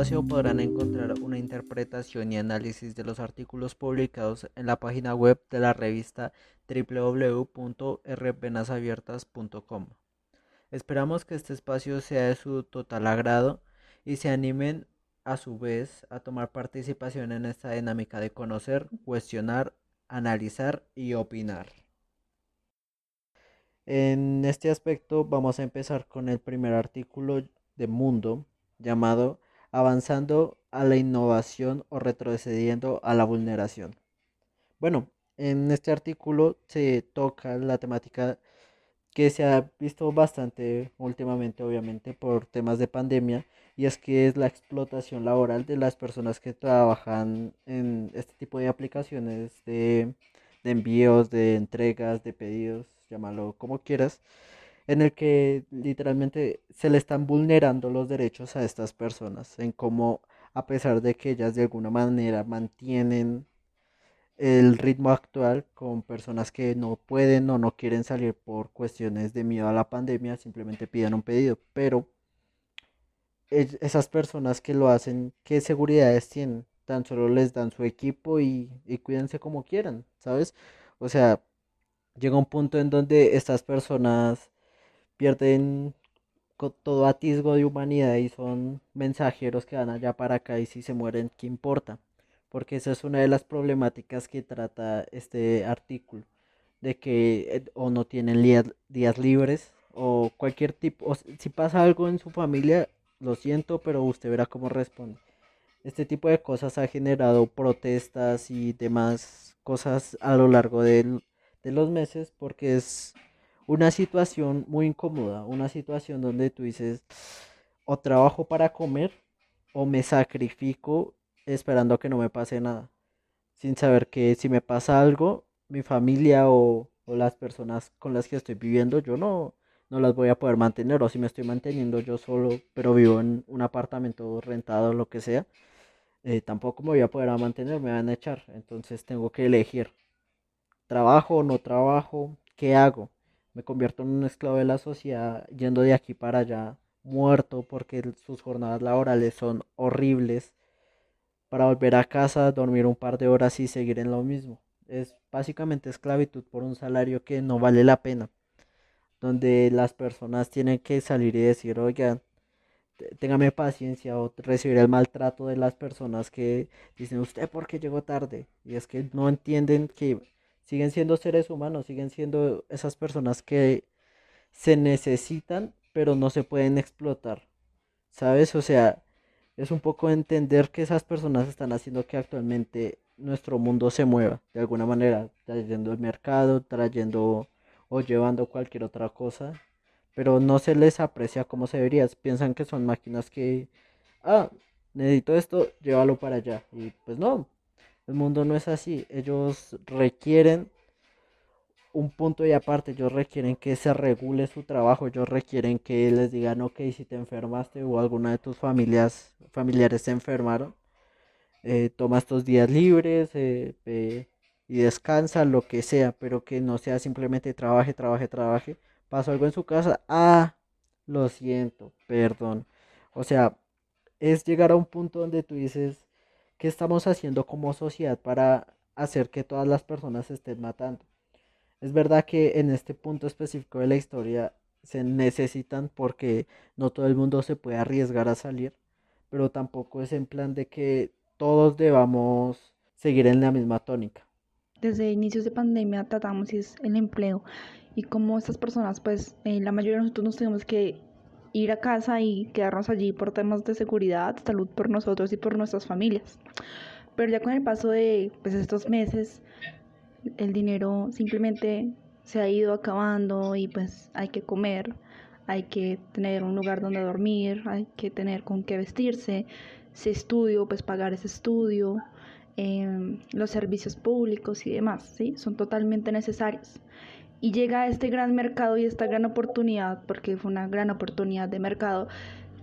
espacio podrán encontrar una interpretación y análisis de los artículos publicados en la página web de la revista www.rpenasabiertas.com. Esperamos que este espacio sea de su total agrado y se animen a su vez a tomar participación en esta dinámica de conocer, cuestionar, analizar y opinar. En este aspecto vamos a empezar con el primer artículo de Mundo llamado Avanzando a la innovación o retrocediendo a la vulneración. Bueno, en este artículo se toca la temática que se ha visto bastante últimamente, obviamente, por temas de pandemia, y es que es la explotación laboral de las personas que trabajan en este tipo de aplicaciones de, envíos, de entregas, de pedidos, llámalo como quieras, en el que literalmente se le están vulnerando los derechos a estas personas, en cómo a pesar de que ellas de alguna manera mantienen el ritmo actual con personas que no pueden o no quieren salir por cuestiones de miedo a la pandemia, simplemente piden un pedido, pero esas personas que lo hacen, ¿qué seguridades tienen? Tan solo les dan su equipo y, y cuídense como quieran, ¿sabes? O sea, llega un punto en donde estas personas pierden todo atisbo de humanidad y son mensajeros que van allá para acá y si se mueren, ¿qué importa? Porque esa es una de las problemáticas que trata este artículo, de que eh, o no tienen días libres o cualquier tipo, o si pasa algo en su familia, lo siento, pero usted verá cómo responde. Este tipo de cosas ha generado protestas y demás cosas a lo largo del, de los meses porque es una situación muy incómoda, una situación donde tú dices, o trabajo para comer o me sacrifico esperando que no me pase nada, sin saber que si me pasa algo, mi familia o, las personas con las que estoy viviendo, yo no, no las voy a poder mantener, o si me estoy manteniendo yo solo, pero vivo en un apartamento rentado o lo que sea, eh, tampoco me voy a poder mantener, me van a echar, entonces tengo que elegir ¿Trabajo o no trabajo? ¿Qué hago? Me convierto en un esclavo de la sociedad yendo de aquí para allá muerto porque sus jornadas laborales son horribles para volver a casa, dormir un par de horas y seguir en lo mismo. Es básicamente esclavitud por un salario que no vale la pena, donde las personas tienen que salir y decir, oigan, téngame paciencia o recibir el maltrato de las personas que dicen, usted por qué llegó tarde. Y es que no entienden que siguen siendo seres humanos, siguen siendo esas personas que se necesitan, pero no se pueden explotar. ¿Sabes? O sea, es un poco entender que esas personas están haciendo que actualmente nuestro mundo se mueva de alguna manera, trayendo el mercado, trayendo o llevando cualquier otra cosa, pero no se les aprecia como se debería. Piensan que son máquinas que, ah, necesito esto, llévalo para allá. Y pues no, el mundo no es así. Ellos requieren un punto y aparte. Ellos requieren que se regule su trabajo. Ellos requieren que les digan, ok, si te enfermaste o alguna de tus familias, familiares se enfermaron, eh, toma estos días libres eh, y descansa, lo que sea, pero que no sea simplemente trabaje, trabaje, trabaje. Pasó algo en su casa. Ah, lo siento, perdón. O sea, es llegar a un punto donde tú dices, ¿Qué estamos haciendo como sociedad para hacer que todas las personas se estén matando? Es verdad que en este punto específico de la historia se necesitan porque no todo el mundo se puede arriesgar a salir, pero tampoco es en plan de que todos debamos seguir en la misma tónica. Desde inicios de pandemia tratamos el empleo y como estas personas, pues eh, la mayoría de nosotros nos tenemos que ir a casa y quedarnos allí por temas de seguridad, salud por nosotros y por nuestras familias. Pero ya con el paso de pues, estos meses, el dinero simplemente se ha ido acabando y pues hay que comer, hay que tener un lugar donde dormir, hay que tener con qué vestirse, si estudio, pues pagar ese estudio, em, los servicios públicos y demás, ¿sí? Son totalmente necesarios y llega a este gran mercado y esta gran oportunidad, porque fue una gran oportunidad de mercado,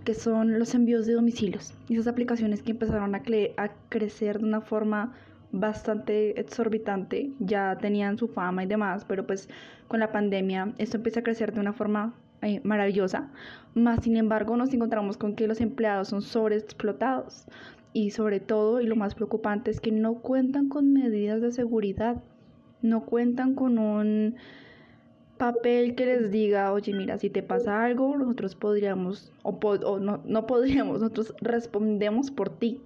que son los envíos de domicilios. Esas aplicaciones que empezaron a, a crecer de una forma bastante exorbitante, ya tenían su fama y demás, pero pues con la pandemia esto empieza a crecer de una forma eh, maravillosa, más sin embargo nos encontramos con que los empleados son sobreexplotados y sobre todo, y lo más preocupante es que no cuentan con medidas de seguridad, no cuentan con un papel que les diga, oye, mira, si te pasa algo, nosotros podríamos, o, no, no podríamos, nosotros respondemos por ti,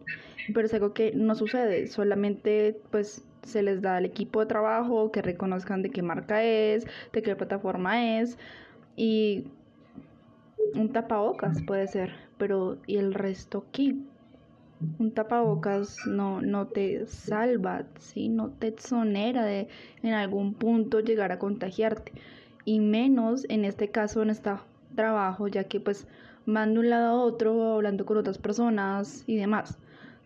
pero es algo que no sucede, solamente pues se les da al equipo de trabajo que reconozcan de qué marca es, de qué plataforma es, y un tapabocas puede ser, pero ¿y el resto qué? Un tapabocas no, no te salva, ¿sí? no te exonera de en algún punto llegar a contagiarte y menos en este caso en este trabajo ya que pues van de un lado a otro hablando con otras personas y demás.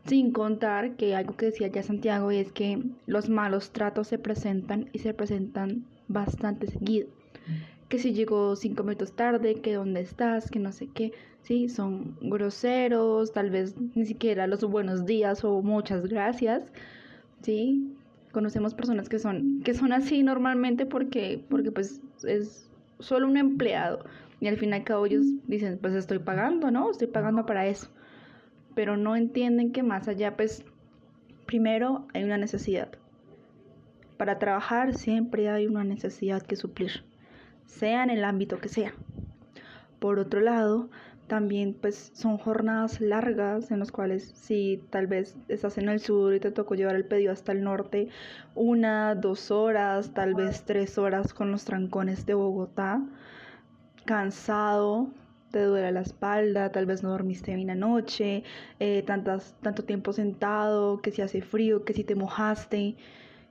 Sin contar que algo que decía ya Santiago es que los malos tratos se presentan y se presentan bastante seguido. Que si llegó cinco minutos tarde, que dónde estás, que no sé qué, sí, son groseros, tal vez ni siquiera los buenos días o muchas gracias, sí, conocemos personas que son, que son así normalmente porque, porque pues es solo un empleado. Y al fin y al cabo ellos dicen, pues estoy pagando, ¿no? Estoy pagando para eso. Pero no entienden que más allá, pues, primero hay una necesidad. Para trabajar siempre hay una necesidad que suplir, sea en el ámbito que sea. Por otro lado, también pues son jornadas largas en las cuales si tal vez estás en el sur y te tocó llevar el pedido hasta el norte, una, dos horas, tal vez tres horas con los trancones de Bogotá, cansado, te duele la espalda, tal vez no dormiste bien anoche, eh, tantas, tanto tiempo sentado, que si hace frío, que si te mojaste,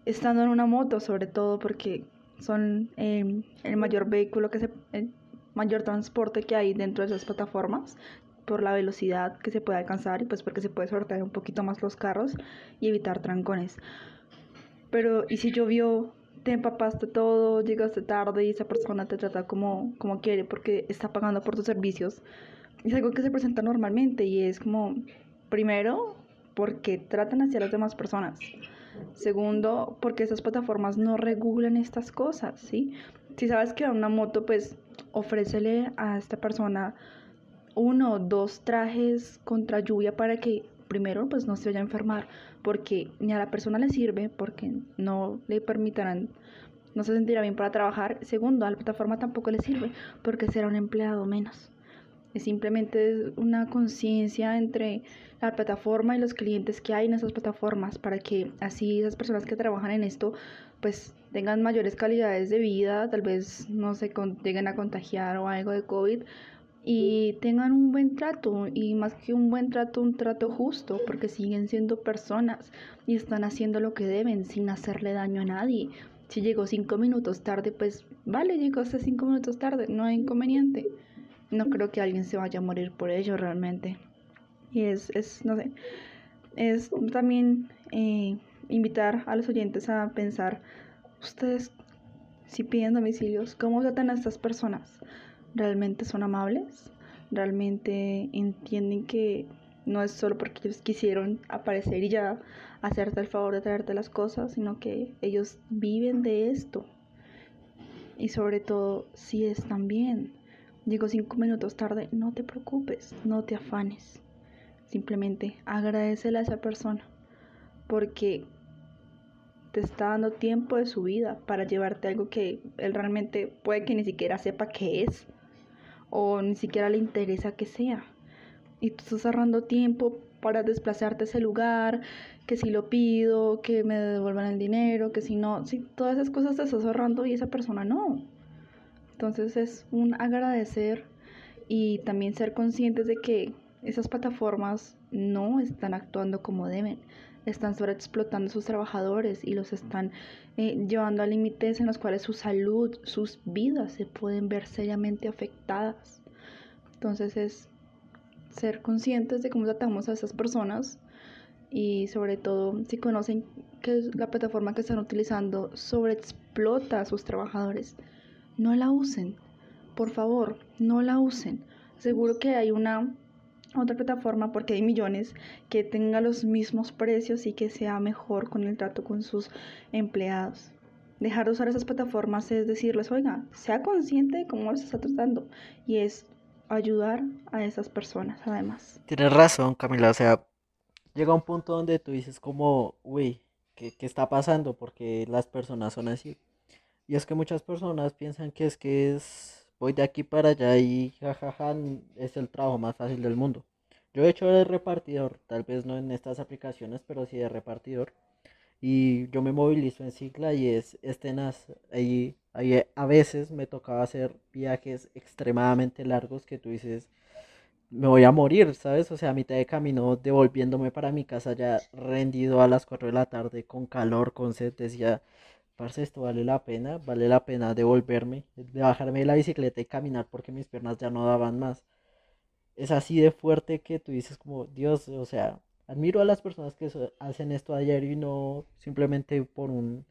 estando en una moto sobre todo porque son eh, el mayor vehículo que se... Eh, mayor transporte que hay dentro de esas plataformas por la velocidad que se puede alcanzar y pues porque se puede sortear un poquito más los carros y evitar trancones. Pero ¿y si llovió? Te empapaste todo, llegaste tarde y esa persona te trata como, como quiere porque está pagando por tus servicios. Es algo que se presenta normalmente y es como, primero, porque tratan hacia las demás personas. Segundo, porque esas plataformas no regulan estas cosas, ¿sí? Si sabes que una moto, pues ofrécele a esta persona uno o dos trajes contra lluvia para que primero pues no se vaya a enfermar porque ni a la persona le sirve porque no le permitirán no se sentirá bien para trabajar. Segundo a la plataforma tampoco le sirve porque será un empleado menos es simplemente una conciencia entre la plataforma y los clientes que hay en esas plataformas para que así esas personas que trabajan en esto pues tengan mayores calidades de vida, tal vez no se lleguen a contagiar o algo de COVID y tengan un buen trato y más que un buen trato, un trato justo, porque siguen siendo personas y están haciendo lo que deben sin hacerle daño a nadie. Si llegó cinco minutos tarde, pues vale, llegó hasta cinco minutos tarde, no hay inconveniente. No creo que alguien se vaya a morir por ello realmente. Y es, es no sé, es también eh, invitar a los oyentes a pensar, ustedes si piden domicilios, ¿cómo tratan a estas personas? ¿Realmente son amables? ¿Realmente entienden que no es solo porque ellos quisieron aparecer y ya hacerte el favor de traerte las cosas, sino que ellos viven de esto? Y sobre todo, si están bien. Digo cinco minutos tarde, no te preocupes, no te afanes. Simplemente agradecele a esa persona. Porque te está dando tiempo de su vida para llevarte algo que él realmente puede que ni siquiera sepa qué es o ni siquiera le interesa que sea. Y tú estás ahorrando tiempo para desplazarte a ese lugar, que si lo pido, que me devuelvan el dinero, que si no, si todas esas cosas te estás ahorrando y esa persona no. Entonces es un agradecer y también ser conscientes de que esas plataformas no están actuando como deben están sobreexplotando a sus trabajadores y los están eh, llevando a límites en los cuales su salud, sus vidas se pueden ver seriamente afectadas. Entonces es ser conscientes de cómo tratamos a esas personas y sobre todo si conocen que la plataforma que están utilizando sobreexplota a sus trabajadores, no la usen. Por favor, no la usen. Seguro que hay una otra plataforma porque hay millones que tenga los mismos precios y que sea mejor con el trato con sus empleados. dejar de usar esas plataformas es decirles, oiga, sea consciente de cómo los está tratando y es ayudar a esas personas además. Tienes razón, Camila, o sea, llega un punto donde tú dices como, uy, ¿qué, ¿qué, está pasando? Porque las personas son así. Y es que muchas personas piensan que es que es, voy de aquí para allá y jajaja, es el trabajo más fácil del mundo. Yo he hecho de repartidor, tal vez no en estas aplicaciones, pero sí de repartidor. Y yo me movilizo en cicla y es, es tenaz. Ahí, ahí a veces me tocaba hacer viajes extremadamente largos que tú dices, me voy a morir, ¿sabes? O sea, a mitad de camino devolviéndome para mi casa ya rendido a las 4 de la tarde con calor, con sed, decía, parce, esto vale la pena, vale la pena devolverme, de bajarme de la bicicleta y caminar porque mis piernas ya no daban más. Es así de fuerte que tú dices como, Dios, o sea, admiro a las personas que hacen esto a diario y no simplemente por un,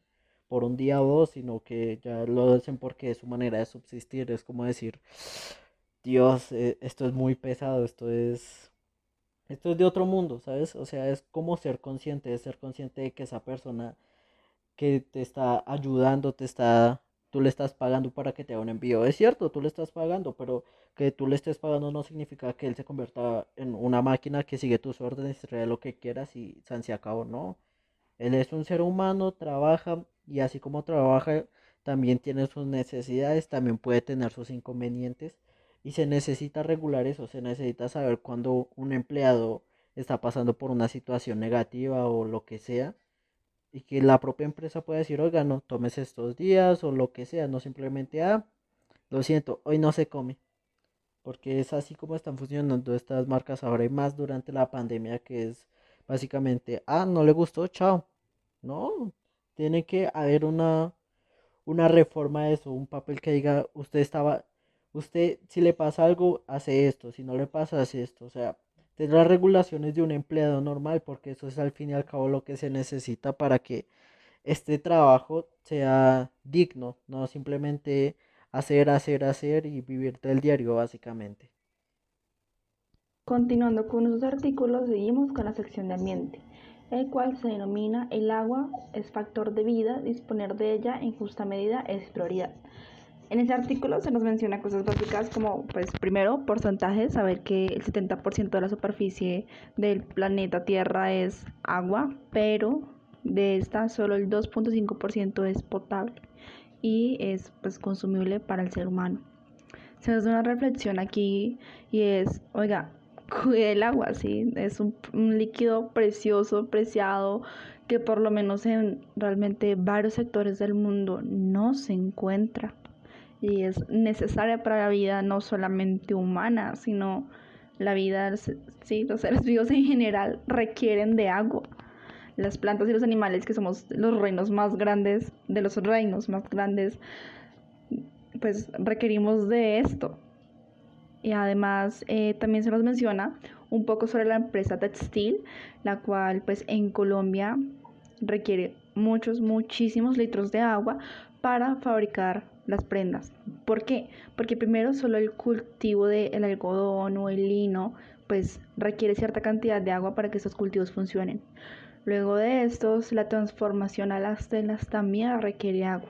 por un día o dos, sino que ya lo hacen porque es su manera de subsistir, es como decir, Dios, eh, esto es muy pesado, esto es, esto es de otro mundo, ¿sabes? O sea, es como ser consciente, de ser consciente de que esa persona que te está ayudando, te está, tú le estás pagando para que te haga un envío. Es cierto, tú le estás pagando, pero que tú le estés pagando no significa que él se convierta en una máquina que sigue tus órdenes, trae lo que quieras y se acabó, no. Él es un ser humano, trabaja y así como trabaja, también tiene sus necesidades, también puede tener sus inconvenientes y se necesita regular eso, se necesita saber cuando un empleado está pasando por una situación negativa o lo que sea y que la propia empresa pueda decir, oiga, no tomes estos días o lo que sea, no simplemente, ah, lo siento, hoy no se come. Porque es así como están funcionando estas marcas ahora y más durante la pandemia, que es básicamente, ah, no le gustó, chao. No, tiene que haber una, una reforma de eso, un papel que diga, usted estaba, usted si le pasa algo, hace esto, si no le pasa, hace esto. O sea, las regulaciones de un empleado normal, porque eso es al fin y al cabo lo que se necesita para que este trabajo sea digno, no simplemente hacer, hacer, hacer y vivir del diario básicamente. Continuando con nuestros artículos, seguimos con la sección de ambiente, el cual se denomina el agua es factor de vida, disponer de ella en justa medida es prioridad. En ese artículo se nos menciona cosas básicas como, pues, primero, porcentajes, saber que el 70% de la superficie del planeta Tierra es agua, pero de esta solo el 2.5% es potable y es pues consumible para el ser humano. Se nos da una reflexión aquí y es, oiga, cuide el agua, ¿sí? Es un, un líquido precioso, preciado, que por lo menos en realmente varios sectores del mundo no se encuentra y es necesaria para la vida no solamente humana, sino la vida, sí, los seres vivos en general requieren de agua. Las plantas y los animales, que somos los reinos más grandes, de los reinos más grandes, pues requerimos de esto. Y además eh, también se nos menciona un poco sobre la empresa textil, la cual pues en Colombia requiere muchos, muchísimos litros de agua para fabricar las prendas. ¿Por qué? Porque primero solo el cultivo del algodón o el lino pues requiere cierta cantidad de agua para que estos cultivos funcionen. Luego de estos, la transformación a las telas también requiere agua.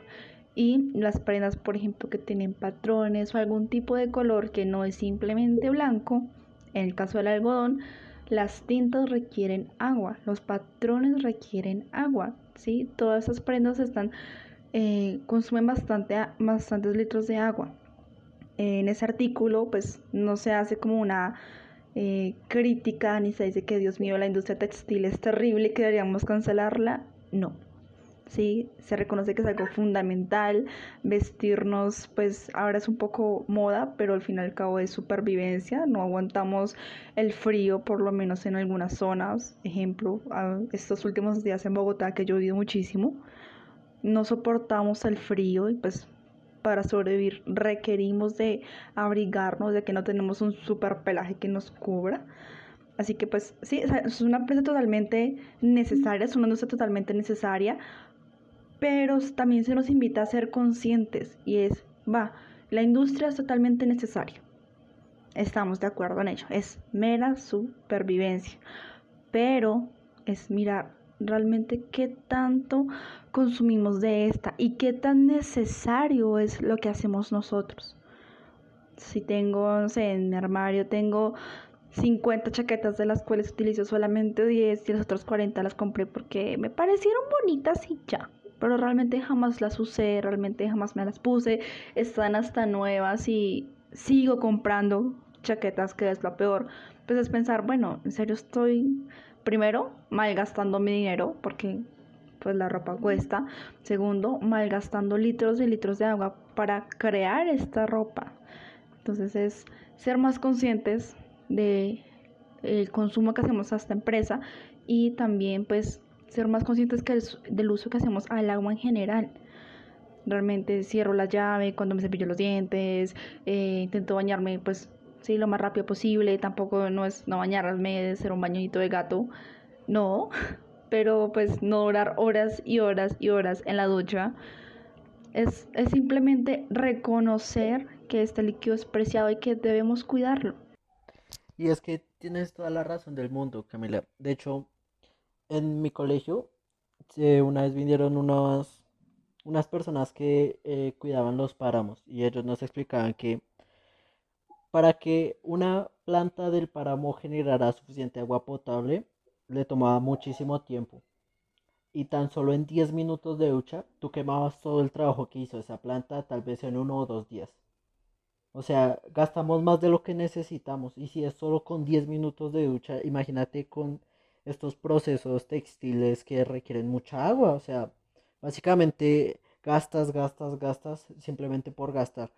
Y las prendas, por ejemplo, que tienen patrones o algún tipo de color que no es simplemente blanco, en el caso del algodón, las tintas requieren agua, los patrones requieren agua, ¿sí? Todas esas prendas están eh, consumen bastante, bastantes litros de agua. en ese artículo, pues no se hace como una eh, crítica ni se dice que Dios mío, la industria textil es terrible y que deberíamos cancelarla. No. Sí, se reconoce que es algo fundamental. Vestirnos, pues ahora es un poco moda, pero al fin y al cabo es supervivencia. No aguantamos el frío, por lo menos en algunas zonas. Ejemplo, estos últimos días en Bogotá que ha llovido muchísimo no soportamos el frío y pues para sobrevivir requerimos de abrigarnos, de que no tenemos un super pelaje que nos cubra. Así que pues sí, es una empresa totalmente necesaria, es una industria totalmente necesaria, pero también se nos invita a ser conscientes y es, va, la industria es totalmente necesaria. Estamos de acuerdo en ello, es mera supervivencia, pero es mirar realmente qué tanto consumimos de esta y qué tan necesario es lo que hacemos nosotros. Si tengo, en mi armario tengo 50 chaquetas de las cuales utilizo solamente 10 y las otras 40 las compré porque me parecieron bonitas y ya. Pero realmente jamás las usé, realmente jamás me las puse. Están hasta nuevas y sigo comprando chaquetas, que es lo peor. Pues es pensar, bueno, en serio estoy primero malgastando mi dinero porque pues la ropa cuesta. Segundo, malgastando litros y litros de agua para crear esta ropa. Entonces es ser más conscientes de consumo que hacemos a esta empresa y también pues ser más conscientes que del uso que hacemos al agua en general. Realmente cierro la llave cuando me cepillo los dientes, eh, intento bañarme pues sí lo más rápido posible, tampoco no es no bañarme, ser un bañito de gato, no, pero pues no durar horas y horas y horas en la ducha. Es, es simplemente reconocer que este líquido es preciado y que debemos cuidarlo. Y es que tienes toda la razón del mundo, Camila. De hecho, en mi colegio, una vez vinieron unas, unas personas que eh, cuidaban los páramos y ellos nos explicaban que para que una planta del páramo generara suficiente agua potable, le tomaba muchísimo tiempo. Y tan solo en 10 minutos de ducha, tú quemabas todo el trabajo que hizo esa planta, tal vez en uno o dos días. O sea, gastamos más de lo que necesitamos. Y si es solo con 10 minutos de ducha, imagínate con estos procesos textiles que requieren mucha agua. O sea, básicamente gastas, gastas, gastas simplemente por gastar.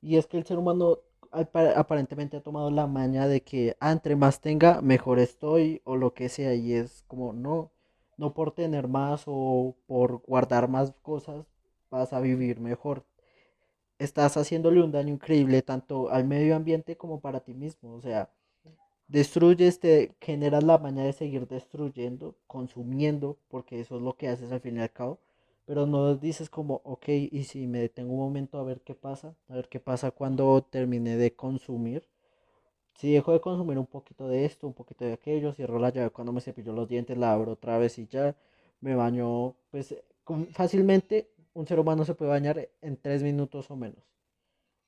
Y es que el ser humano aparentemente ha tomado la maña de que ah, entre más tenga, mejor estoy o lo que sea. Y es como, no, no por tener más o por guardar más cosas vas a vivir mejor estás haciéndole un daño increíble tanto al medio ambiente como para ti mismo. O sea, destruyes, te generas la maña de seguir destruyendo, consumiendo, porque eso es lo que haces al fin y al cabo. Pero no dices como, ok, y si me detengo un momento a ver qué pasa, a ver qué pasa cuando termine de consumir. Si dejo de consumir un poquito de esto, un poquito de aquello, cierro la llave cuando me cepillo los dientes, la abro otra vez y ya me baño, pues fácilmente un ser humano se puede bañar en tres minutos o menos.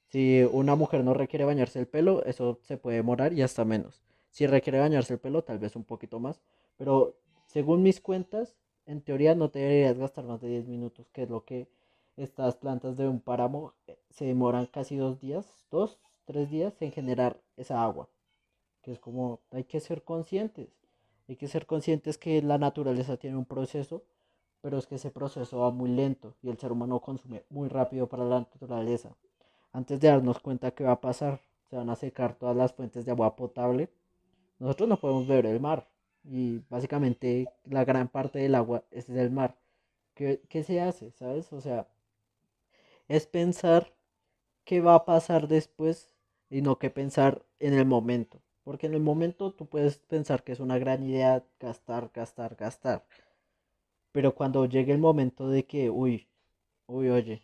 Si una mujer no requiere bañarse el pelo, eso se puede demorar y hasta menos. Si requiere bañarse el pelo, tal vez un poquito más. Pero según mis cuentas, en teoría no deberías gastar más de 10 minutos, que es lo que estas plantas de un páramo eh, se demoran casi dos días, dos, tres días en generar esa agua. Que es como, hay que ser conscientes. Hay que ser conscientes que la naturaleza tiene un proceso pero es que ese proceso va muy lento y el ser humano consume muy rápido para la naturaleza. Antes de darnos cuenta que va a pasar, se van a secar todas las fuentes de agua potable. Nosotros no podemos beber el mar y básicamente la gran parte del agua es del mar. ¿Qué, qué se hace? ¿Sabes? O sea, es pensar qué va a pasar después y no que pensar en el momento. Porque en el momento tú puedes pensar que es una gran idea gastar, gastar, gastar. Pero cuando llegue el momento de que, uy, uy, oye,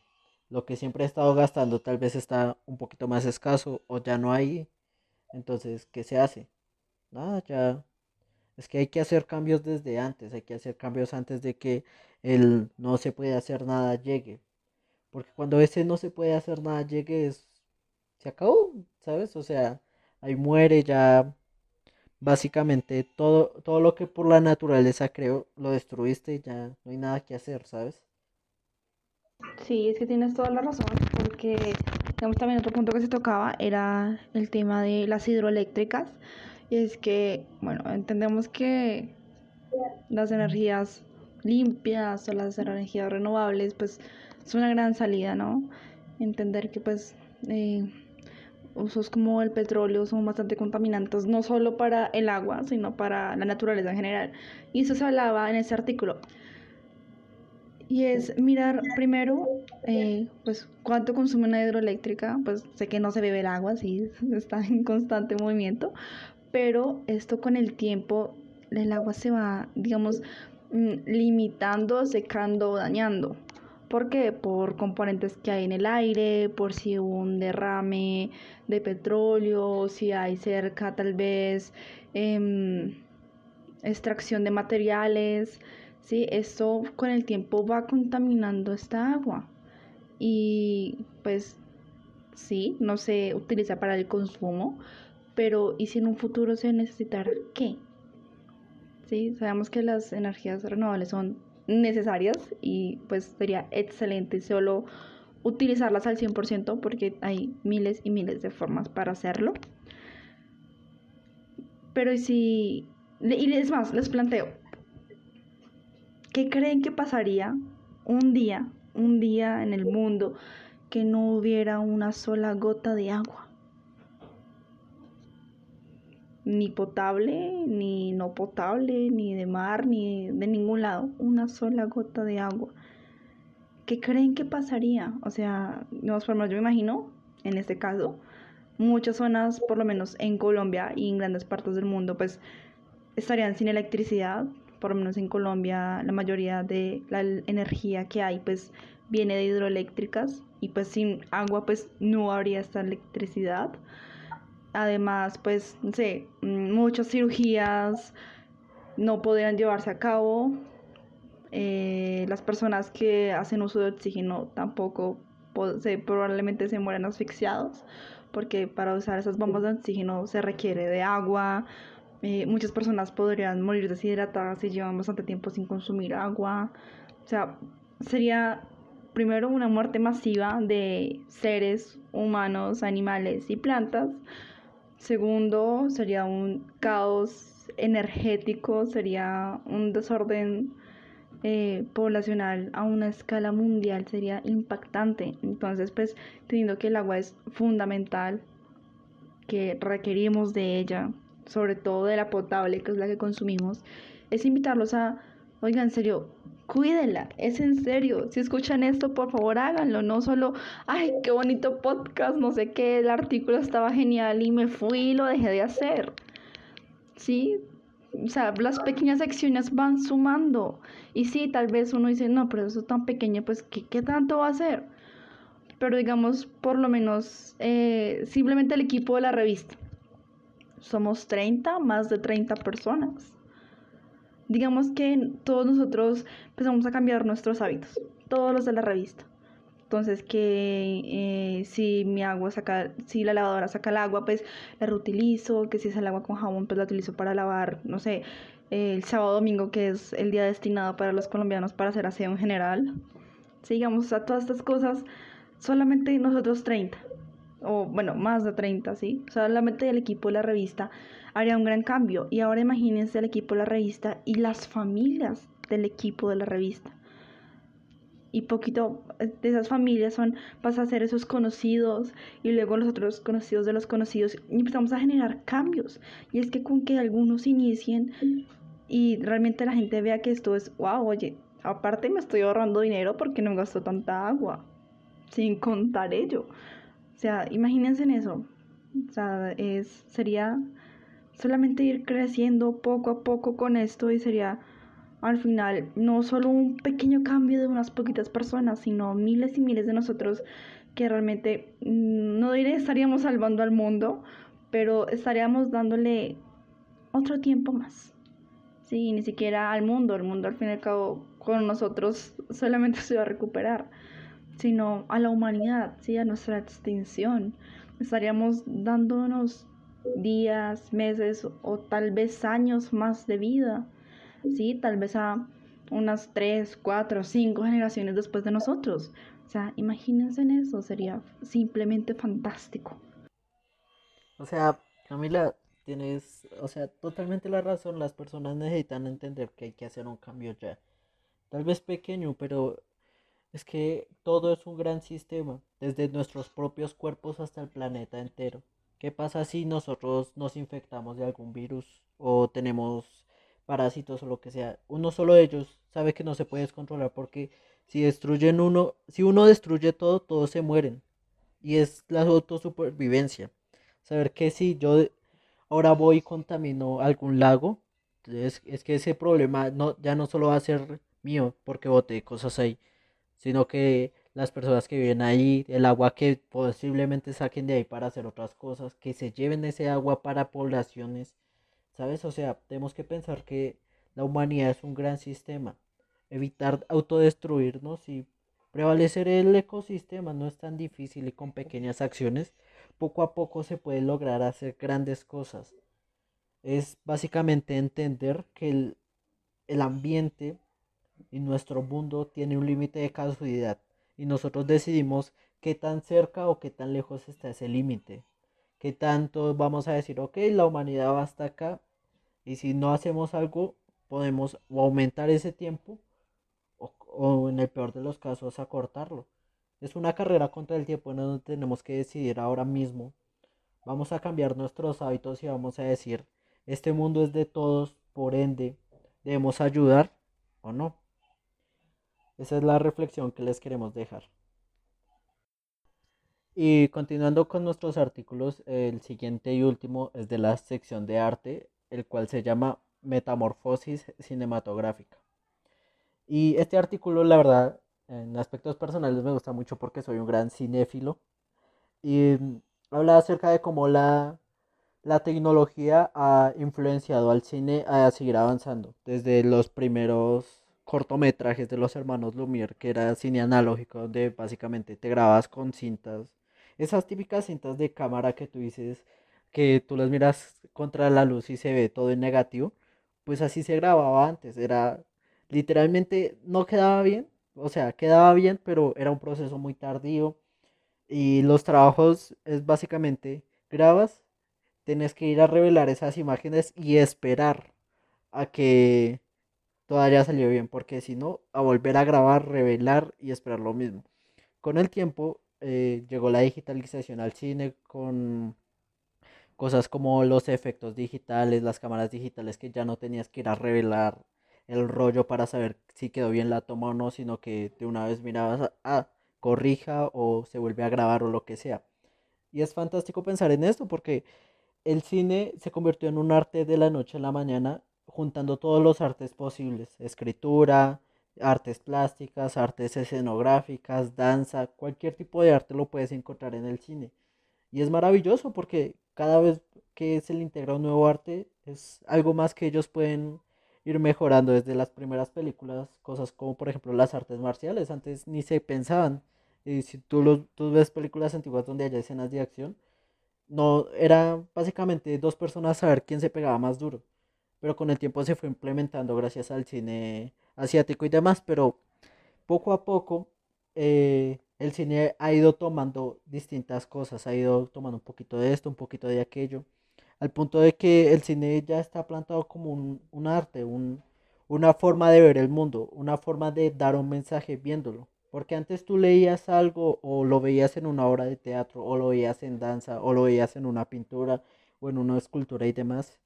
lo que siempre he estado gastando tal vez está un poquito más escaso o ya no hay, entonces, ¿qué se hace? Nada, ya. Es que hay que hacer cambios desde antes, hay que hacer cambios antes de que el no se puede hacer nada llegue. Porque cuando ese no se puede hacer nada llegue, es, se acabó, ¿sabes? O sea, ahí muere ya básicamente todo, todo lo que por la naturaleza creo lo destruiste y ya no hay nada que hacer, ¿sabes? Sí, es que tienes toda la razón, porque digamos también otro punto que se tocaba era el tema de las hidroeléctricas. Y es que, bueno, entendemos que las energías limpias o las energías renovables, pues es una gran salida, ¿no? Entender que pues eh, usos como el petróleo son bastante contaminantes, no solo para el agua, sino para la naturaleza en general. Y eso se hablaba en ese artículo. Y es mirar primero, eh, pues, cuánto consume una hidroeléctrica. Pues sé que no se bebe el agua, sí, está en constante movimiento. Pero esto con el tiempo, el agua se va, digamos, mm, limitando, secando, dañando. ¿Por qué? Por componentes que hay en el aire, por si hubo un derrame de petróleo, si hay cerca tal vez em, extracción de materiales, ¿sí? Esto con el tiempo va contaminando esta agua y pues sí, no se utiliza para el consumo, pero ¿y si en un futuro se necesitará qué? Sí, sabemos que las energías renovables son necesarias y pues sería excelente solo utilizarlas al 100% porque hay miles y miles de formas para hacerlo. Pero si, y es más, les planteo, ¿qué creen que pasaría un día, un día en el mundo que no hubiera una sola gota de agua? Ni potable, ni no potable, ni de mar, ni de ningún lado, una sola gota de agua. ¿Qué creen que pasaría? O sea, no, formas, yo me imagino, en este caso, muchas zonas, por lo menos en Colombia y en grandes partes del mundo, pues estarían sin electricidad. Por lo menos en Colombia la mayoría de la energía que hay pues viene de hidroeléctricas y pues sin agua pues no habría esta electricidad. Además pues no sé, mm, muchas cirugías no podrían llevarse a cabo. Eh, las personas que hacen uso de oxígeno tampoco se, probablemente se mueren asfixiados porque para usar esas bombas de oxígeno se requiere de agua. Eh, muchas personas podrían morir deshidratadas si llevan bastante tiempo sin consumir agua. O sea, sería primero una muerte masiva de seres humanos, animales y plantas. Segundo, sería un caos energético, sería un desorden eh, poblacional a una escala mundial sería impactante. Entonces, pues, teniendo que el agua es fundamental, que requerimos de ella, sobre todo de la potable, que es la que consumimos, es invitarlos a, oigan, en serio, cuídenla, es en serio. Si escuchan esto, por favor háganlo, no solo, ay, qué bonito podcast, no sé qué, el artículo estaba genial y me fui y lo dejé de hacer. Sí, o sea, las pequeñas acciones van sumando. Y sí, tal vez uno dice, no, pero eso es tan pequeño, pues, ¿qué, qué tanto va a hacer? Pero digamos, por lo menos, eh, simplemente el equipo de la revista. Somos 30, más de 30 personas. Digamos que todos nosotros empezamos a cambiar nuestros hábitos, todos los de la revista. Entonces que eh, si mi agua saca, si la lavadora saca el agua, pues la reutilizo, que si es el agua con jabón, pues la utilizo para lavar, no sé, el sábado domingo, que es el día destinado para los colombianos para hacer aseo en general. Sigamos a todas estas cosas, solamente nosotros 30, o bueno, más de 30, ¿sí? Solamente el equipo de la revista haría un gran cambio. Y ahora imagínense el equipo de la revista y las familias del equipo de la revista. Y poquito de esas familias son pasa a ser esos conocidos y luego los otros conocidos de los conocidos. Y empezamos a generar cambios. Y es que con que algunos inicien y realmente la gente vea que esto es wow oye aparte me estoy ahorrando dinero porque no me gasto tanta agua sin contar ello o sea imagínense en eso. O sea es sería solamente ir creciendo poco a poco con esto y sería al final no solo un pequeño cambio de unas poquitas personas, sino miles y miles de nosotros que realmente mm, no diré estaríamos salvando al mundo, pero estaríamos dándole otro tiempo más. Sí, ni siquiera al mundo, el mundo al fin y al cabo con nosotros solamente se va a recuperar, sino a la humanidad, sí, a nuestra extinción. Estaríamos dándonos días, meses o tal vez años más de vida ¿sí? Tal vez a unas tres, cuatro, cinco generaciones después de nosotros. O sea, imagínense en eso, sería simplemente fantástico. O sea, Camila, tienes, o sea, totalmente la razón, las personas necesitan entender que hay que hacer un cambio ya. Tal vez pequeño, pero es que todo es un gran sistema, desde nuestros propios cuerpos hasta el planeta entero. ¿Qué pasa si nosotros nos infectamos de algún virus o tenemos parásitos o lo que sea, uno solo de ellos sabe que no se puede descontrolar porque si destruyen uno, si uno destruye todo, todos se mueren. Y es la autosupervivencia. Saber que si yo ahora voy y contamino algún lago, es, es que ese problema no, ya no solo va a ser mío porque boté cosas ahí, sino que las personas que viven ahí, el agua que posiblemente saquen de ahí para hacer otras cosas, que se lleven ese agua para poblaciones ¿sabes? O sea, tenemos que pensar que la humanidad es un gran sistema, evitar autodestruirnos y prevalecer el ecosistema no es tan difícil y con pequeñas acciones poco a poco se puede lograr hacer grandes cosas. Es básicamente entender que el, el ambiente y nuestro mundo tiene un límite de casualidad y nosotros decidimos qué tan cerca o qué tan lejos está ese límite. Qué tanto vamos a decir, ok, la humanidad va hasta acá y si no hacemos algo podemos aumentar ese tiempo o, o en el peor de los casos acortarlo. Es una carrera contra el tiempo donde tenemos que decidir ahora mismo. Vamos a cambiar nuestros hábitos y vamos a decir, este mundo es de todos, por ende, debemos ayudar o no. Esa es la reflexión que les queremos dejar. Y continuando con nuestros artículos, el siguiente y último es de la sección de arte, el cual se llama Metamorfosis cinematográfica. Y este artículo, la verdad, en aspectos personales me gusta mucho porque soy un gran cinéfilo. Y mm, habla acerca de cómo la, la tecnología ha influenciado al cine a seguir avanzando. Desde los primeros cortometrajes de los hermanos Lumière, que era cine analógico, donde básicamente te grabas con cintas. Esas típicas cintas de cámara que tú dices que tú las miras contra la luz y se ve todo en negativo. Pues así se grababa antes. Era literalmente no quedaba bien, o sea, quedaba bien, pero era un proceso muy tardío. Y los trabajos es básicamente grabas, tienes que ir a revelar esas imágenes y esperar a que todo haya salido bien, porque si no, a volver a grabar, revelar y esperar lo mismo. Con el tiempo eh, llegó la digitalización al cine con cosas como los efectos digitales, las cámaras digitales que ya no tenías que ir a revelar el rollo para saber si quedó bien la toma o no, sino que de una vez mirabas, ah, corrija o se vuelve a grabar o lo que sea. Y es fantástico pensar en esto porque el cine se convirtió en un arte de la noche a la mañana, juntando todos los artes posibles, escritura, artes plásticas, artes escenográficas, danza, cualquier tipo de arte lo puedes encontrar en el cine. Y es maravilloso porque cada vez que se le integra un nuevo arte es algo más que ellos pueden ir mejorando desde las primeras películas, cosas como por ejemplo las artes marciales, antes ni se pensaban. Y si tú, los, tú ves películas antiguas donde hay escenas de acción, no era básicamente dos personas a ver quién se pegaba más duro. Pero con el tiempo se fue implementando gracias al cine asiático y demás, pero poco a poco eh, el cine ha ido tomando distintas cosas, ha ido tomando un poquito de esto, un poquito de aquello al punto de que el cine ya está plantado como un, arte, una forma de ver el mundo, una forma de dar un mensaje viéndolo. Porque antes tú leías algo o lo veías en una obra de teatro o lo veías en danza o lo veías en una pintura o en una escultura y demás.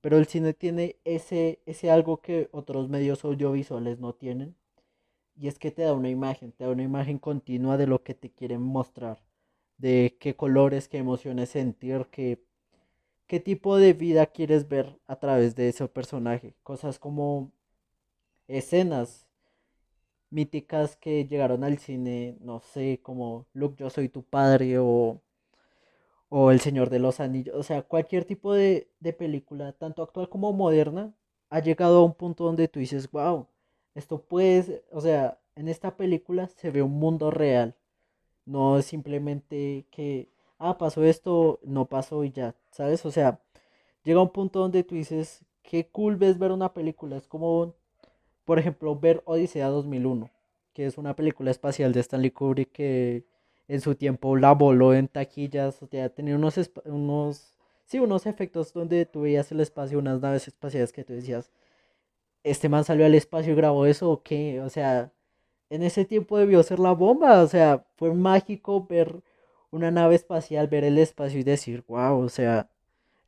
Pero el cine tiene ese, ese algo que otros medios audiovisuales no tienen. Y es que te da una imagen, te da una imagen continua de lo que te quieren mostrar. De qué colores, qué emociones sentir, qué qué tipo de vida quieres ver a través de ese personaje. Cosas como escenas míticas que llegaron al cine, no sé, como Luke, yo soy tu padre o, o El Señor de los Anillos, o sea, cualquier tipo de, de película, tanto actual como moderna, ha llegado a un punto donde tú dices, wow, esto puede, o sea, en esta película se ve un mundo real, no es simplemente que ah, pasó esto, no pasó y ya, ¿sabes? O sea, llega un punto donde tú dices, qué cool ves ver una película. Es como, por ejemplo, ver Odisea 2001, que es una película espacial de Stanley Kubrick que en su tiempo la voló en taquillas, o sea, tenía unos, unos, sí, unos efectos donde tú veías el espacio, unas naves espaciales que tú decías, este man salió al espacio y grabó eso o qué, o sea, en ese tiempo debió ser la bomba, o sea, fue mágico ver una nave espacial, ver el espacio y decir, wow, o sea,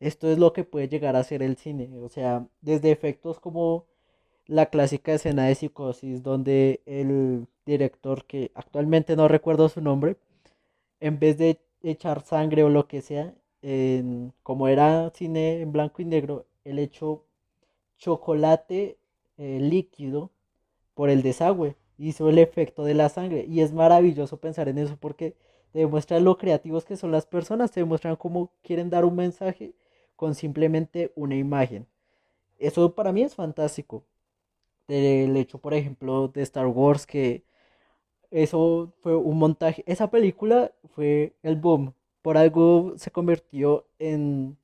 esto es lo que puede llegar a ser el cine. O sea, desde efectos como la clásica escena de psicosis, donde el director, que actualmente no recuerdo su nombre, en vez de echar sangre o lo que sea, como era cine en blanco y negro, él echó chocolate eh, líquido por el desagüe. Hizo el efecto de la sangre. Y es maravilloso pensar en eso porque te demuestra lo creativos que son las personas, te demuestran cómo quieren dar un mensaje con simplemente una imagen. Eso para mí es fantástico. El hecho, por ejemplo, de Star Wars, que eso fue un montaje. Esa película fue el boom. Por algo se convirtió en,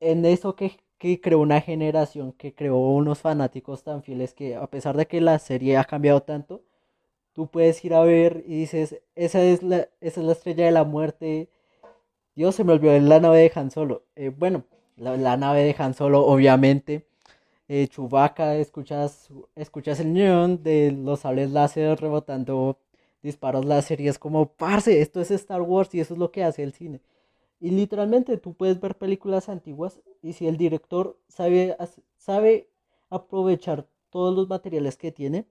en eso que, que creó una generación, que creó unos fanáticos tan fieles que a pesar de que la serie ha cambiado tanto, tú puedes ir a ver y dices, esa es la, esa es la estrella de la muerte. Dios, se me olvidó la nave de Han Solo. Eh, bueno, la, la, nave de Han Solo, obviamente. Eh, escuchas, escuchas el neón de los sables láser rebotando disparos láser y es como, parce, esto es Star Wars y eso es lo que hace el cine. Y literalmente tú puedes ver películas antiguas y si el director sabe, sabe aprovechar todos los materiales que tiene,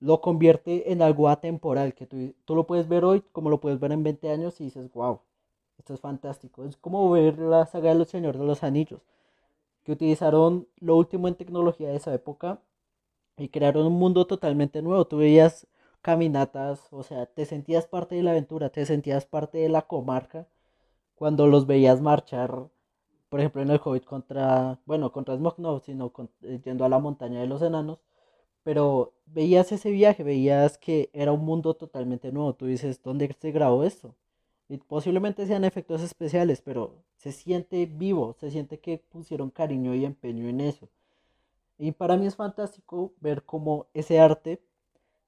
lo convierte en algo atemporal, que tú, tú, lo puedes ver hoy como lo puedes ver en 20 años y dices, wow, esto es fantástico. Es como ver la saga de los Señores de los Anillos, que utilizaron lo último en tecnología de esa época y crearon un mundo totalmente nuevo. Tú veías caminatas, o sea, te sentías parte de la aventura, te sentías parte de la comarca cuando los veías marchar, por ejemplo, en el Hobbit contra, bueno, contra Smog no, sino eh, yendo a la montaña de los enanos pero veías ese viaje, veías que era un mundo totalmente nuevo. Tú dices, ¿dónde se grabó esto? Y posiblemente sean efectos especiales, pero se siente vivo, se siente que pusieron cariño y empeño en eso. Y para mí es fantástico ver cómo ese arte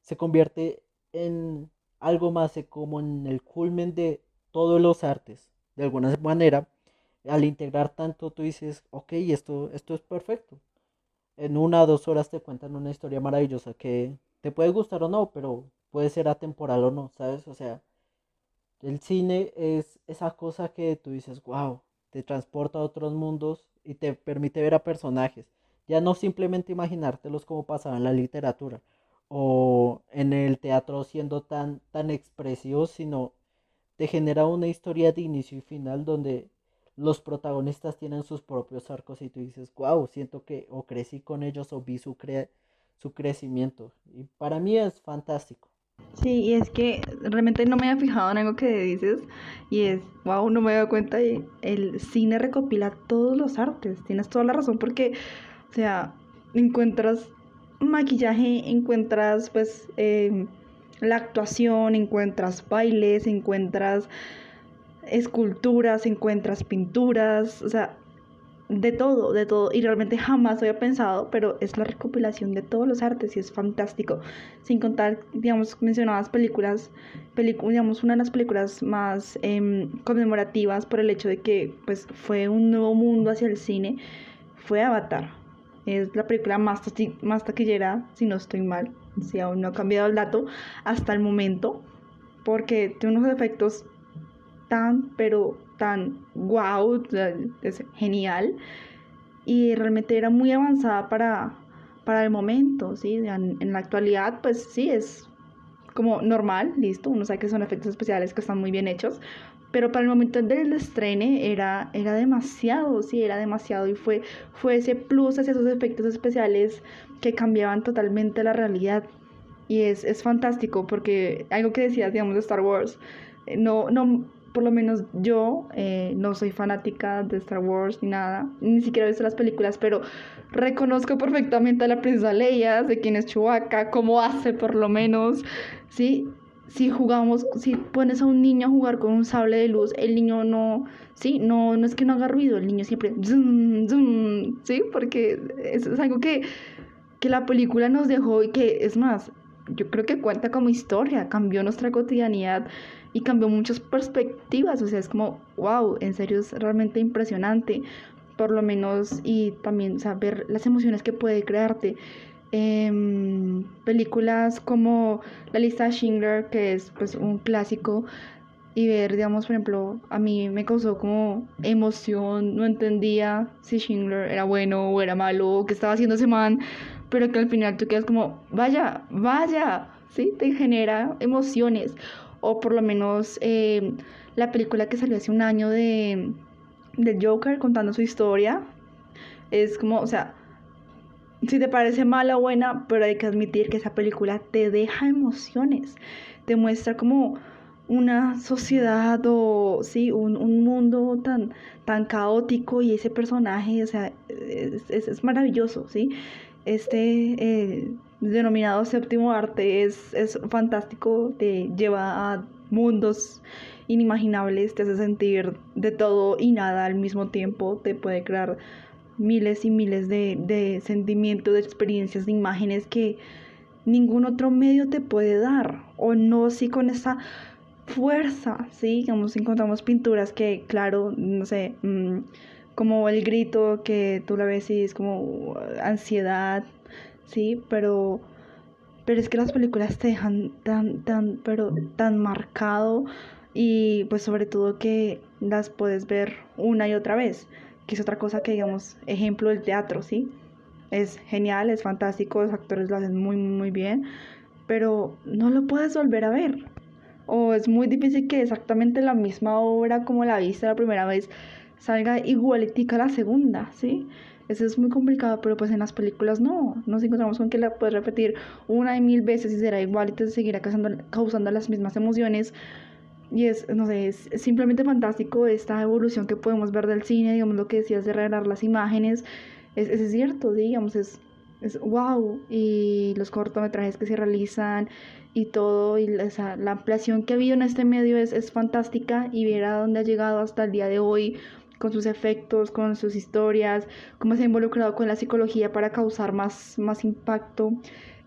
se convierte en algo más, como en el culmen de todos los artes. De alguna manera, al integrar tanto, tú dices, ok, esto, esto es perfecto en una o dos horas te cuentan una historia maravillosa que te puede gustar o no, pero puede ser atemporal o no, ¿sabes? O sea, el cine es esa cosa que tú dices, wow, te transporta a otros mundos y te permite ver a personajes. Ya no simplemente imaginártelos como pasaba en la literatura o en el teatro siendo tan, tan expresivos, sino te genera una historia de inicio y final donde los protagonistas tienen sus propios arcos y tú dices, wow, siento que o crecí con ellos o vi su, su crecimiento. Y para mí es fantástico. Sí, y es que realmente no me había fijado en algo que dices y es, wow, no me he dado cuenta y el cine recopila todos los artes, tienes toda la razón porque, o sea, encuentras maquillaje, encuentras pues em, la actuación, encuentras bailes, encuentras esculturas, encuentras pinturas, o sea, de todo, de todo. Y realmente jamás había pensado, pero es la recopilación de todos los artes y es fantástico. Sin contar, digamos, mencionadas películas, digamos, una de las películas más em, conmemorativas por el hecho de que pues, fue un nuevo mundo hacia el cine, fue Avatar. Es la película más, más taquillera, si no estoy mal, si aún no ha cambiado el dato, hasta el momento, porque tiene unos efectos tan, pero tan wow, es genial. Y realmente era muy avanzada para, para el momento, ¿sí? En, la actualidad, pues sí, es como normal, listo, uno sabe que son efectos especiales que están muy bien hechos, pero para el momento del estreno era, era demasiado, sí, era demasiado y fue, fue ese plus hacia esos efectos especiales que cambiaban totalmente la realidad. Y es, es fantástico porque algo que decías, digamos, de Star Wars, eh, no, no, por lo menos yo eh, no soy fanática de Star Wars ni nada, ni siquiera he visto las películas, pero reconozco perfectamente a la princesa Leia, de quién es Chewbacca, cómo hace por lo menos, ¿sí? Si jugamos, si pones a un niño a jugar con un sable de luz, el niño no, sí, no, no es que no haga ruido, el niño siempre, sí, porque es, es algo que, que la película nos dejó y que es más, yo creo que cuenta como historia, cambió nuestra cotidianidad y cambió muchas perspectivas, o sea, es como, wow, en serio es realmente impresionante, por lo menos, y también saber las emociones que puede crearte. Em, películas como La lista de Schindler, que es pues un clásico, y ver, digamos, por ejemplo, a mí me causó como emoción, no entendía si Schindler era bueno o era malo, o qué estaba haciendo ese man, pero que al final tú quedas como, vaya, vaya, ¿sí? Te genera emociones o por lo menos eh, la película que salió hace un año de, de Joker contando su historia. Es como, o sea, si te parece mala o buena, pero hay que admitir que esa película te deja emociones, te muestra como una sociedad o sí, un, un, mundo tan, tan caótico y ese personaje, o sea, es, es, maravilloso, ¿sí? Este eh, denominado séptimo arte es, es fantástico, te lleva a mundos inimaginables, te hace sentir de todo y nada al mismo tiempo, te puede crear miles y miles de, de sentimientos, de experiencias, de imágenes que ningún otro medio te puede dar, o no si con esa fuerza, ¿sí? Digamos, encontramos pinturas que, claro, no sé, mm, como el grito que tú la ves y es como ansiedad, ¿sí? Pero, pero es que las películas te dejan tan, tan, pero tan marcado y pues sobre todo que las puedes ver una y otra vez, que es otra cosa que, digamos, ejemplo del teatro, ¿sí? Es genial, es fantástico, los actores lo hacen muy, muy bien, pero no lo puedes volver a ver o es muy difícil que exactamente la misma obra como la viste la primera vez salga igualitica la segunda, ¿sí? Eso es muy complicado, pero pues en las películas no, nos encontramos con que la puedes repetir una y mil veces y será igual y te seguirá causando, causando las mismas emociones. Y es, no sé, es, simplemente fantástico esta evolución que podemos ver del cine, digamos lo que decías de regalar las imágenes, es, es cierto, digamos, es, es wow. Y los cortometrajes que se realizan, y todo, y la, la ampliación que ha habido en este medio es, es fantástica y ver a dónde ha llegado hasta el día de hoy con sus efectos, con sus historias, cómo se ha involucrado con la psicología para causar más, más impacto.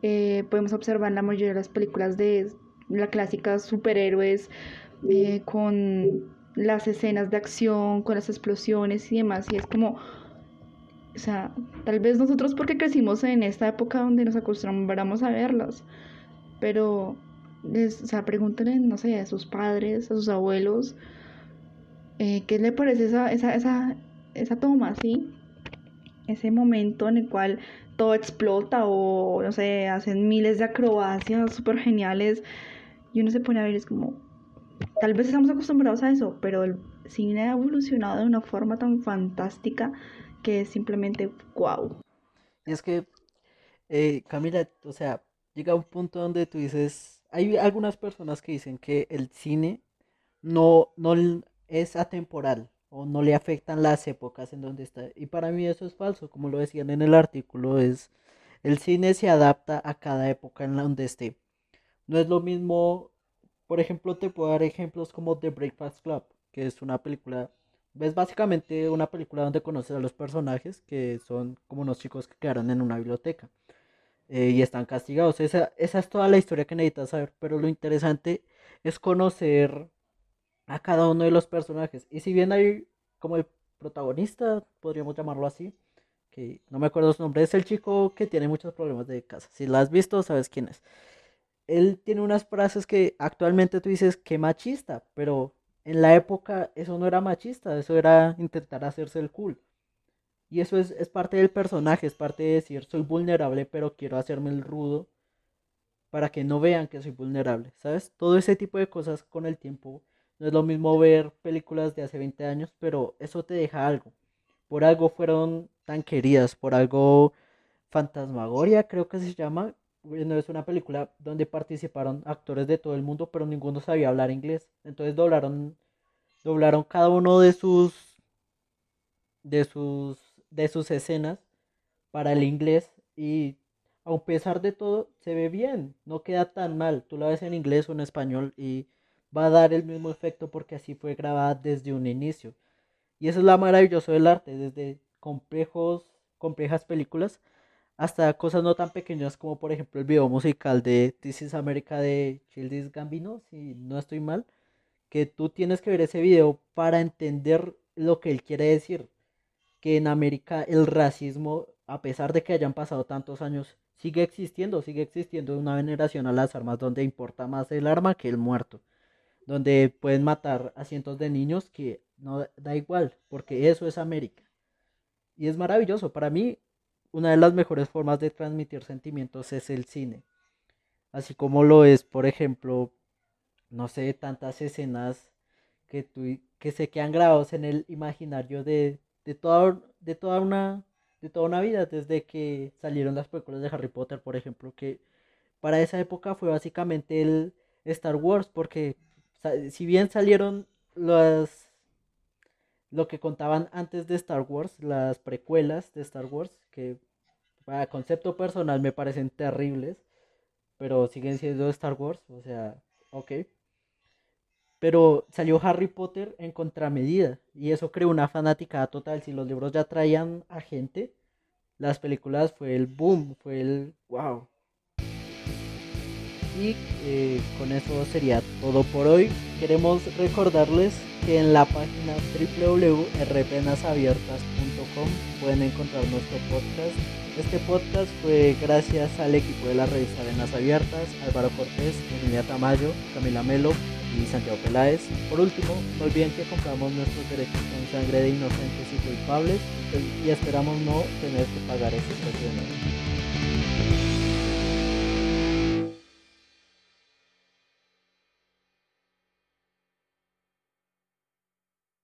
Eh, podemos observar en la mayoría de las películas de la clásica superhéroes, eh, con las escenas de acción, con las explosiones y demás, y es como, o sea, tal vez nosotros porque crecimos en esta época donde nos acostumbramos a verlas, pero, les, o sea, pregúntenle, no sé, a sus padres, a sus abuelos, eh, ¿qué le parece esa, esa, esa, esa toma, sí? Ese momento en el cual todo explota o, no sé, hacen miles de acrobacias súper geniales y uno se pone a ver, es como, tal vez estamos acostumbrados a eso, pero el cine ha evolucionado de una forma tan fantástica que es simplemente wow. Y es que, eh, Camila, o sea, llega un punto donde tú dices, hay algunas personas que dicen que el cine no, no es atemporal o no le afectan las épocas en donde está. Y para mí eso es falso, como lo decían en el artículo, es el cine se adapta a cada época en donde esté. No es lo mismo, por ejemplo, te puedo dar ejemplos como The Breakfast Club, que es una película, es básicamente una película donde conoces a los personajes que son como unos chicos que quedaron en una biblioteca. Eh, y están castigados. Esa, esa es toda la historia que necesitas saber, pero lo interesante es conocer a cada uno de los personajes. Y si bien hay como el protagonista, podríamos llamarlo así, que no me acuerdo su nombre, es el chico que tiene muchos problemas de casa. Si lo has visto, sabes quién es. Él tiene unas frases que actualmente tú dices que machista, pero en la época eso no era machista, eso era intentar hacerse el cool. Y eso es, parte del personaje, es parte de decir, soy vulnerable, pero quiero hacerme el rudo para que no vean que soy vulnerable, ¿sabes? Todo ese tipo de cosas con el tiempo. No es lo mismo ver películas de hace 20 años, pero eso te deja algo. Por algo fueron tan queridas, por algo Fantasmagoria, creo que se llama. No es una película donde participaron actores de todo el mundo, pero ninguno sabía hablar inglés. Entonces doblaron, doblaron cada uno de sus de sus de sus escenas para el inglés y a pesar de todo se ve bien, no queda tan mal. Tú la ves en inglés o en español y va a dar el mismo efecto porque así fue grabada desde un inicio. Y eso es lo maravilloso del arte, desde complejos, complejas películas hasta cosas no tan pequeñas como por ejemplo el video musical de This is America de Childish Gambino, si no estoy mal, que tú tienes que ver ese video para entender lo que él quiere decir que en América el racismo, a pesar de que hayan pasado tantos años, sigue existiendo, sigue existiendo una veneración a las armas donde importa más el arma que el muerto, donde pueden matar a cientos de niños que no da igual, porque eso es América. Y es maravilloso, para mí una de las mejores formas de transmitir sentimientos es el cine. Así como lo es, por ejemplo, no sé, tantas escenas que, que se quedan grabados en el imaginario de, de toda, de toda una de toda una vida desde que salieron las películas de Harry Potter, por ejemplo, que para esa época fue básicamente el Star Wars porque si bien salieron las lo que contaban antes de Star Wars, las precuelas de Star Wars, que a concepto personal me parecen terribles, pero siguen siendo Star Wars, o sea, ok. Pero salió Harry Potter en contramedida y eso creó una fanática total. Si los libros ya traían a gente, las películas fue el boom, fue el wow. Y eh, con eso sería todo por hoy. Queremos recordarles que en la página www.rpenasabiertas.com pueden encontrar nuestro podcast. Este podcast fue gracias al equipo de la revista Venas Abiertas, Álvaro Cortés, Emilia Tamayo, Camila Melo y Santiago Peláez. Por último, no olviden que compramos nuestros derechos con sangre de inocentes y culpables y esperamos no tener que pagar ese precio